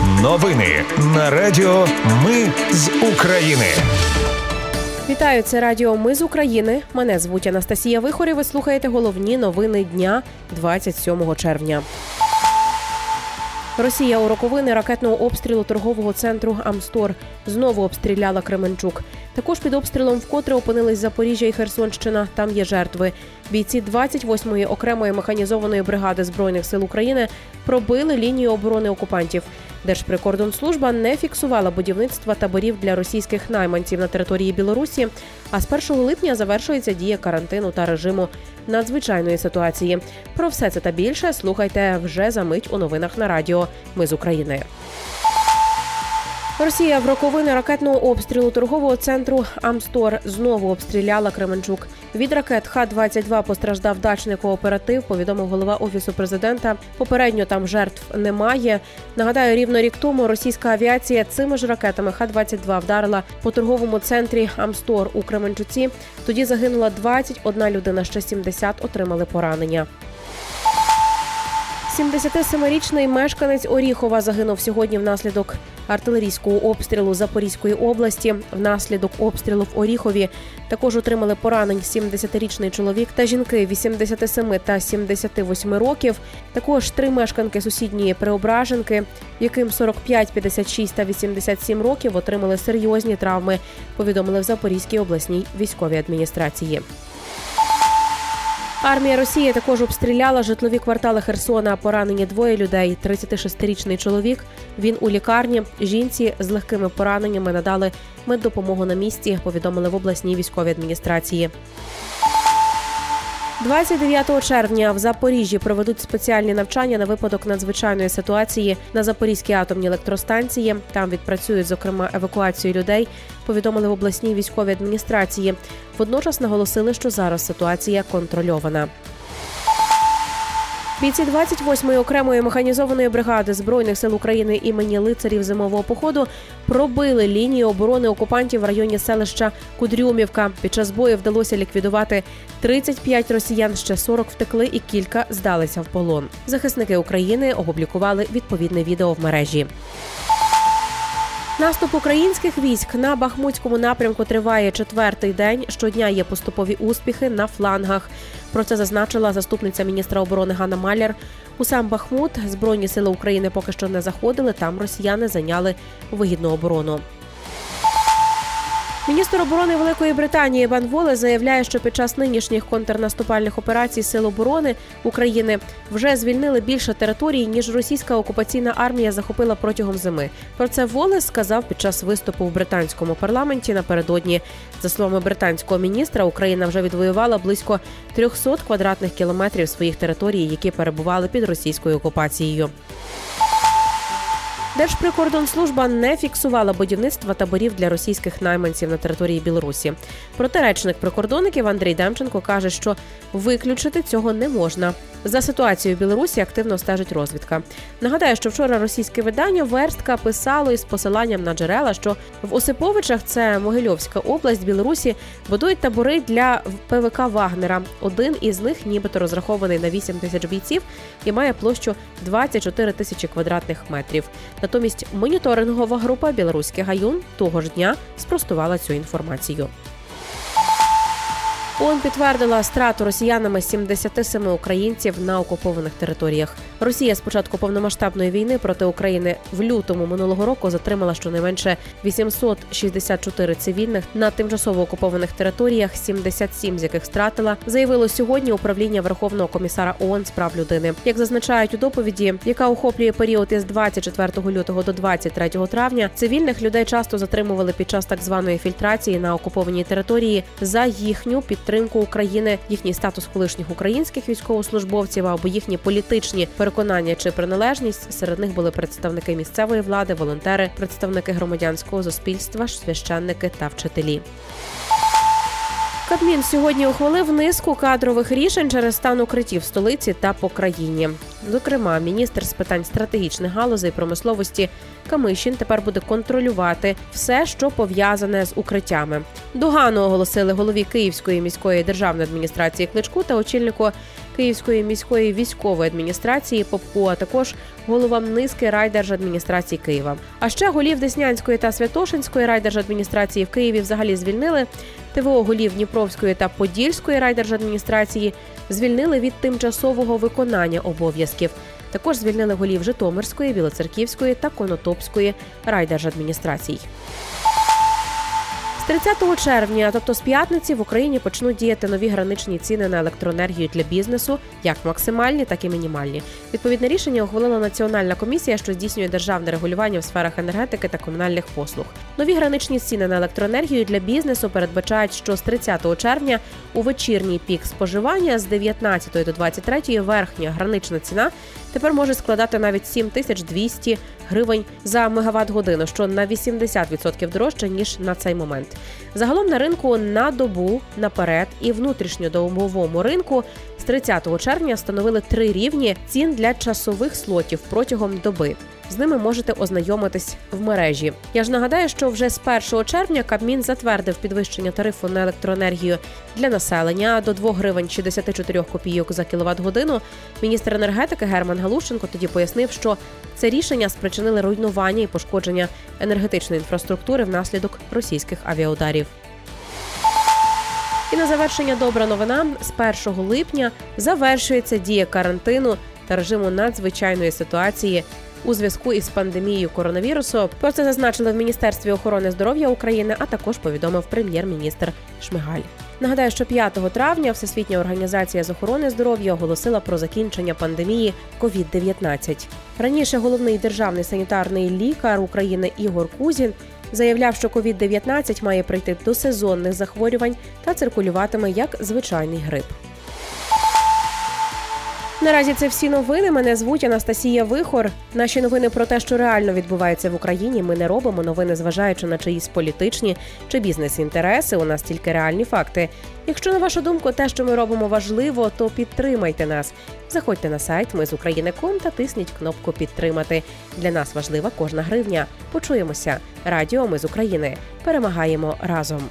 Новини на Радіо Ми з України. Вітаю, це Радіо Ми з України. Мене звуть Анастасія Вихорі. Ви слухаєте головні новини дня 27 червня. Росія у роковини ракетного обстрілу торгового центру Амстор знову обстріляла Кременчук. Також під обстрілом вкотре опинились Запоріжжя і Херсонщина. Там є жертви. Бійці 28-ї окремої механізованої бригади збройних сил України пробили лінію оборони окупантів. Держприкордонслужба не фіксувала будівництва таборів для російських найманців на території Білорусі. А з 1 липня завершується дія карантину та режиму надзвичайної ситуації. Про все це та більше слухайте вже за мить у новинах на радіо. Ми з України. Росія в роковини ракетного обстрілу торгового центру Амстор знову обстріляла Кременчук. Від ракет Х-22 постраждав дачний кооператив. Повідомив голова офісу президента. Попередньо там жертв немає. Нагадаю, рівно рік тому російська авіація цими ж ракетами Х-22 вдарила по торговому центрі Амстор у Кременчуці. Тоді загинула 21 людина, ще 70 отримали поранення. 77-річний мешканець Оріхова загинув сьогодні внаслідок артилерійського обстрілу Запорізької області. Внаслідок обстрілу в Оріхові також отримали поранень 70-річний чоловік та жінки 87 та 78 років. Також три мешканки сусідньої Преображенки, яким 45, 56 та 87 років отримали серйозні травми. Повідомили в Запорізькій обласній військовій адміністрації. Армія Росії також обстріляла житлові квартали Херсона. Поранені двоє людей. 36-річний чоловік. Він у лікарні. Жінці з легкими пораненнями надали меддопомогу на місці. Повідомили в обласній військовій адміністрації. 29 червня в Запоріжжі проведуть спеціальні навчання на випадок надзвичайної ситуації на Запорізькій атомній електростанції. Там відпрацюють зокрема евакуацію людей. Повідомили в обласній військовій адміністрації. Водночас наголосили, що зараз ситуація контрольована. Бійці 28-ї окремої механізованої бригади збройних сил України імені лицарів зимового походу пробили лінію оборони окупантів в районі селища Кудрюмівка. Під час бою вдалося ліквідувати 35 росіян, ще 40 втекли і кілька здалися в полон. Захисники України опублікували відповідне відео в мережі. Наступ українських військ на Бахмутському напрямку триває четвертий день. Щодня є поступові успіхи на флангах. Про це зазначила заступниця міністра оборони Ганна Маляр. У сам Бахмут збройні сили України поки що не заходили. Там росіяни зайняли вигідну оборону. Міністр оборони Великої Британії Бен Воле заявляє, що під час нинішніх контрнаступальних операцій Сил оборони України вже звільнили більше територій, ніж російська окупаційна армія захопила протягом зими. Про це Волес сказав під час виступу в британському парламенті напередодні. За словами британського міністра, Україна вже відвоювала близько 300 квадратних кілометрів своїх територій, які перебували під російською окупацією. Держприкордонслужба не фіксувала будівництва таборів для російських найманців на території Білорусі. Проте речник прикордонників Андрій Демченко каже, що виключити цього не можна. За ситуацією в Білорусі активно стежить розвідка. Нагадаю, що вчора російське видання Верстка писало із посиланням на джерела, що в Осиповичах, це Могильовська область Білорусі, будують табори для ПВК Вагнера. Один із них, нібито розрахований на 8 тисяч бійців, і має площу 24 тисячі квадратних метрів. Натомість моніторингова група Білоруський гаюн того ж дня спростувала цю інформацію. ООН підтвердила страту росіянами 77 українців на окупованих територіях. Росія з початку повномасштабної війни проти України в лютому минулого року затримала щонайменше 864 цивільних на тимчасово окупованих територіях, 77 з яких стратила, заявило сьогодні управління Верховного комісара ООН з прав людини. Як зазначають у доповіді, яка охоплює період із 24 лютого до 23 травня, цивільних людей часто затримували під час так званої фільтрації на окупованій території за їхню підтримку України, їхній статус колишніх українських військовослужбовців або їхні політичні переконання чи приналежність. Серед них були представники місцевої влади, волонтери, представники громадянського суспільства, священники та вчителі. Кабмін сьогодні ухвалив низку кадрових рішень через стан укриттів в столиці та по країні. Зокрема, міністр з питань стратегічних галузей промисловості Камишін тепер буде контролювати все, що пов'язане з укриттями. Догану оголосили голові Київської міської державної адміністрації Кличку та очільнику Київської міської військової адміністрації Попку, а також головам низки райдержадміністрації Києва. А ще голів Деснянської та Святошинської райдержадміністрації в Києві взагалі звільнили. ТВО голів Дніпровської та Подільської райдержадміністрації звільнили від тимчасового виконання обов'язків. Також звільнили голів Житомирської, Білоцерківської та Конотопської райдержадміністрацій. З 30 червня, тобто з п'ятниці, в Україні почнуть діяти нові граничні ціни на електроенергію для бізнесу, як максимальні, так і мінімальні. Відповідне рішення ухвалила Національна комісія, що здійснює державне регулювання в сферах енергетики та комунальних послуг. Нові граничні ціни на електроенергію для бізнесу передбачають, що з 30 червня у вечірній пік споживання з 19 до 23 верхня гранична ціна тепер може складати навіть 7200 гривень за мегаватт годину, що на 80% дорожче ніж на цей момент. Загалом на ринку на добу наперед і внутрішньодобовому ринку з 30 червня встановили три рівні цін для часових слотів протягом доби. З ними можете ознайомитись в мережі. Я ж нагадаю, що вже з 1 червня Кабмін затвердив підвищення тарифу на електроенергію для населення до 2 гривень 64 копійок за кіловат годину. Міністр енергетики Герман Галушенко тоді пояснив, що це рішення спричинили руйнування і пошкодження енергетичної інфраструктури внаслідок російських авіаударів. І на завершення добра новина з 1 липня завершується дія карантину та режиму надзвичайної ситуації у зв'язку із пандемією коронавірусу. Про це зазначили в Міністерстві охорони здоров'я України, а також повідомив прем'єр-міністр Шмигаль. Нагадаю, що 5 травня Всесвітня організація з охорони здоров'я оголосила про закінчення пандемії COVID-19. Раніше головний державний санітарний лікар України Ігор Кузін заявляв, що COVID-19 має прийти до сезонних захворювань та циркулюватиме як звичайний грип. Наразі це всі новини. Мене звуть Анастасія Вихор. Наші новини про те, що реально відбувається в Україні. Ми не робимо новини, зважаючи на чиїсь політичні чи бізнес-інтереси. У нас тільки реальні факти. Якщо на вашу думку, те, що ми робимо, важливо, то підтримайте нас. Заходьте на сайт Ми з України.ком та тисніть кнопку Підтримати. Для нас важлива кожна гривня. Почуємося. Радіо Ми з України. Перемагаємо разом.